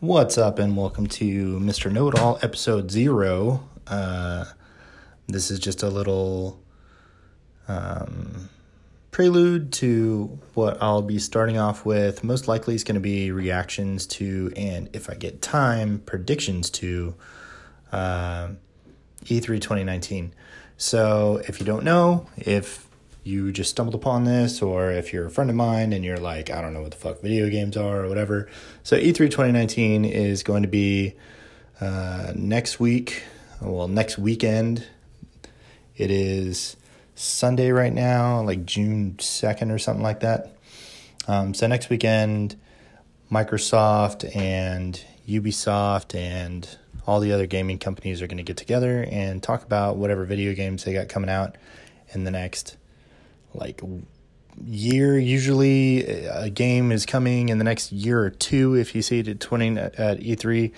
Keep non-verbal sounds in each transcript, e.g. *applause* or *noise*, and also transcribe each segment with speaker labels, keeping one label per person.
Speaker 1: What's up, and welcome to Mr. Know It All, episode zero. Uh, this is just a little um, prelude to what I'll be starting off with. Most likely, is going to be reactions to, and if I get time, predictions to uh, E3 2019. So, if you don't know, if you just stumbled upon this, or if you're a friend of mine and you're like, I don't know what the fuck video games are or whatever. So E3 2019 is going to be uh, next week, well, next weekend. It is Sunday right now, like June 2nd or something like that. Um, so next weekend, Microsoft and Ubisoft and all the other gaming companies are going to get together and talk about whatever video games they got coming out in the next like year. Usually, a game is coming in the next year or two if you see it at 20 at E3.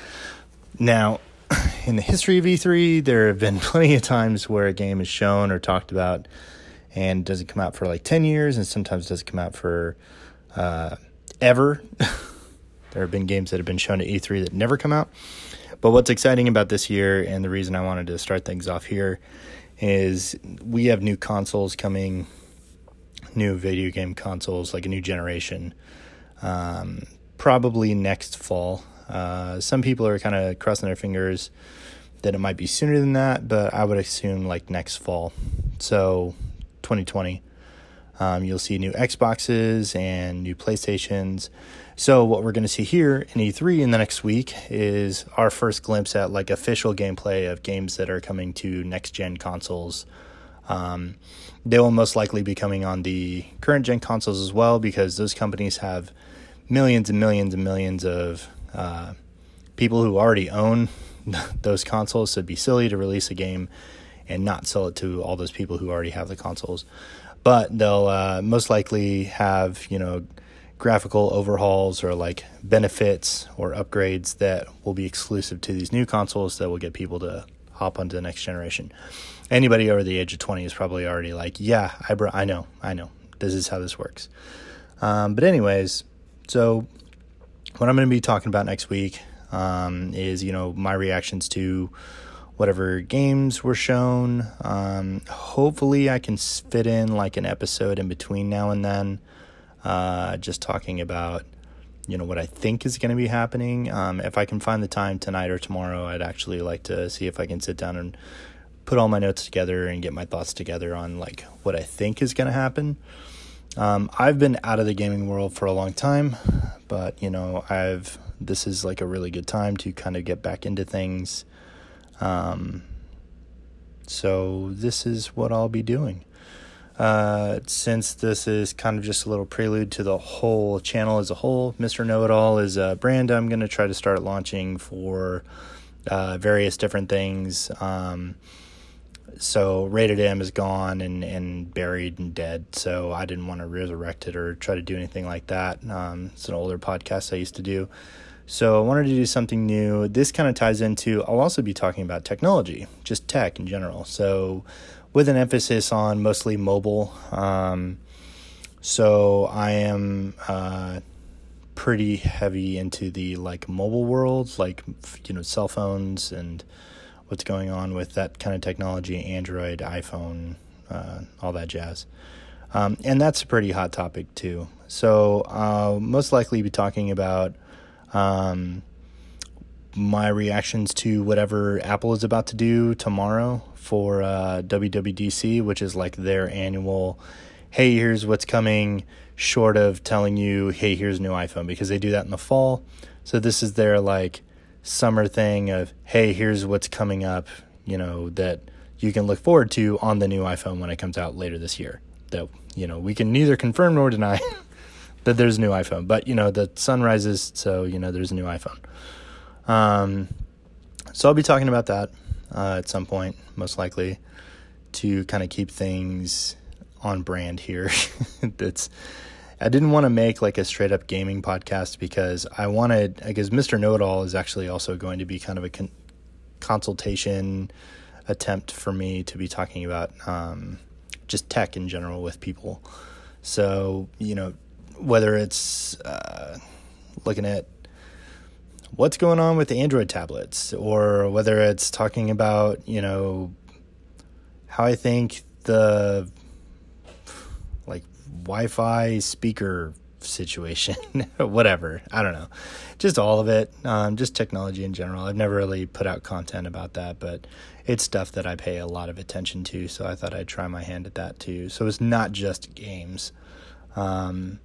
Speaker 1: Now, *laughs* in the history of E3, there have been *laughs* plenty of times where a game is shown or talked about and doesn't come out for like 10 years and sometimes doesn't come out for uh, ever. *laughs* there have been games that have been shown at E3 that never come out. But what's exciting about this year, and the reason I wanted to start things off here, is we have new consoles coming new video game consoles, like a new generation, um, probably next fall. Uh, some people are kind of crossing their fingers that it might be sooner than that, but I would assume like next fall. So 2020. Um, you'll see new Xboxes and new PlayStations. So what we're going to see here in E3 in the next week is our first glimpse at like official gameplay of games that are coming to next gen consoles um, they will most likely be coming on the current gen consoles as well because those companies have millions and millions and millions of uh, people who already own *laughs* those consoles. So it'd be silly to release a game and not sell it to all those people who already have the consoles. But they'll uh, most likely have, you know, graphical overhauls or like benefits or upgrades that will be exclusive to these new consoles that will get people to hop onto the next generation anybody over the age of 20 is probably already like, yeah, I, br- I know, I know. This is how this works. Um, but, anyways, so what I'm going to be talking about next week um, is, you know, my reactions to whatever games were shown. Um, hopefully, I can fit in like an episode in between now and then, uh, just talking about you know what I think is going to be happening. Um, if I can find the time tonight or tomorrow, I'd actually like to see if I can sit down and put all my notes together and get my thoughts together on like what I think is going to happen. Um, I've been out of the gaming world for a long time, but you know, I've this is like a really good time to kind of get back into things. Um, so this is what I'll be doing. Uh, since this is kind of just a little prelude to the whole channel as a whole, Mr. Know It All is a brand I'm going to try to start launching for uh, various different things. Um, so rated M is gone and, and buried and dead. So I didn't want to resurrect it or try to do anything like that. Um, it's an older podcast I used to do. So I wanted to do something new. This kind of ties into, I'll also be talking about technology, just tech in general. So with an emphasis on mostly mobile. Um, so I am uh, pretty heavy into the like mobile world, like, you know, cell phones and what's going on with that kind of technology, Android, iPhone, uh, all that jazz. Um, and that's a pretty hot topic too. So I'll most likely be talking about um, my reactions to whatever Apple is about to do tomorrow for uh, WWDC, which is like their annual. Hey, here's what's coming. Short of telling you, hey, here's new iPhone, because they do that in the fall. So this is their like summer thing of hey here's what's coming up you know that you can look forward to on the new iphone when it comes out later this year that you know we can neither confirm nor deny *laughs* that there's a new iphone but you know the sun rises so you know there's a new iphone um, so i'll be talking about that uh, at some point most likely to kind of keep things on brand here *laughs* that's I didn't want to make like a straight up gaming podcast because I wanted because Mr. Know It All is actually also going to be kind of a con- consultation attempt for me to be talking about um, just tech in general with people. So you know whether it's uh, looking at what's going on with the Android tablets, or whether it's talking about, you know, how I think the like Wi Fi speaker situation, *laughs* whatever. I don't know. Just all of it. Um, just technology in general. I've never really put out content about that, but it's stuff that I pay a lot of attention to. So I thought I'd try my hand at that too. So it's not just games. Um,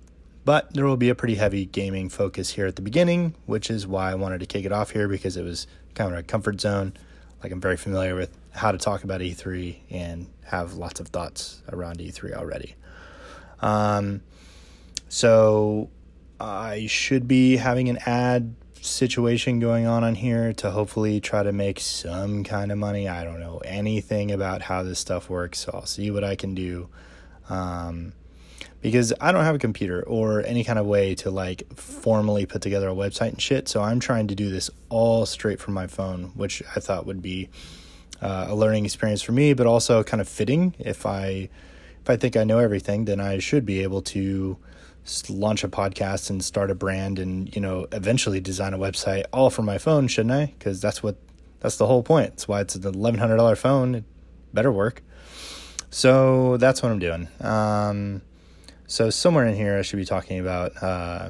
Speaker 1: but there will be a pretty heavy gaming focus here at the beginning, which is why I wanted to kick it off here because it was kind of a comfort zone. Like I'm very familiar with how to talk about E3 and have lots of thoughts around E3 already. Um, so I should be having an ad situation going on on here to hopefully try to make some kind of money. I don't know anything about how this stuff works, so I'll see what I can do. Um, because I don't have a computer or any kind of way to like formally put together a website and shit. So I'm trying to do this all straight from my phone, which I thought would be uh, a learning experience for me, but also kind of fitting. If I if I think I know everything, then I should be able to launch a podcast and start a brand and you know eventually design a website all from my phone shouldn't i because that's what that's the whole point that's why it's an $1100 phone it better work so that's what i'm doing um, so somewhere in here i should be talking about uh,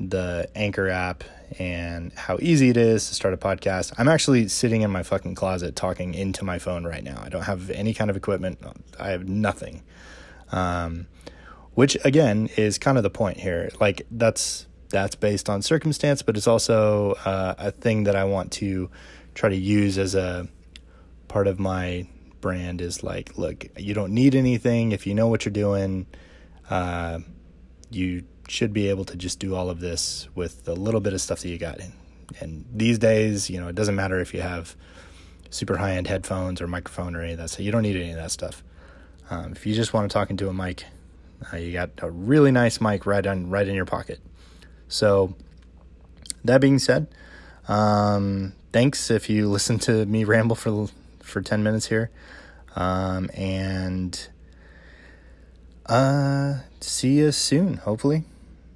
Speaker 1: the anchor app and how easy it is to start a podcast i'm actually sitting in my fucking closet talking into my phone right now i don't have any kind of equipment i have nothing um, which again is kind of the point here. Like that's that's based on circumstance, but it's also uh, a thing that I want to try to use as a part of my brand. Is like, look, you don't need anything if you know what you're doing. Uh, you should be able to just do all of this with a little bit of stuff that you got in. And these days, you know, it doesn't matter if you have super high end headphones or microphone or any of that. So you don't need any of that stuff. Um, if you just want to talk into a mic, uh, you got a really nice mic right on right in your pocket. So that being said, um, thanks if you *laughs* listen to me ramble for for ten minutes here, um, and uh, see you soon. Hopefully.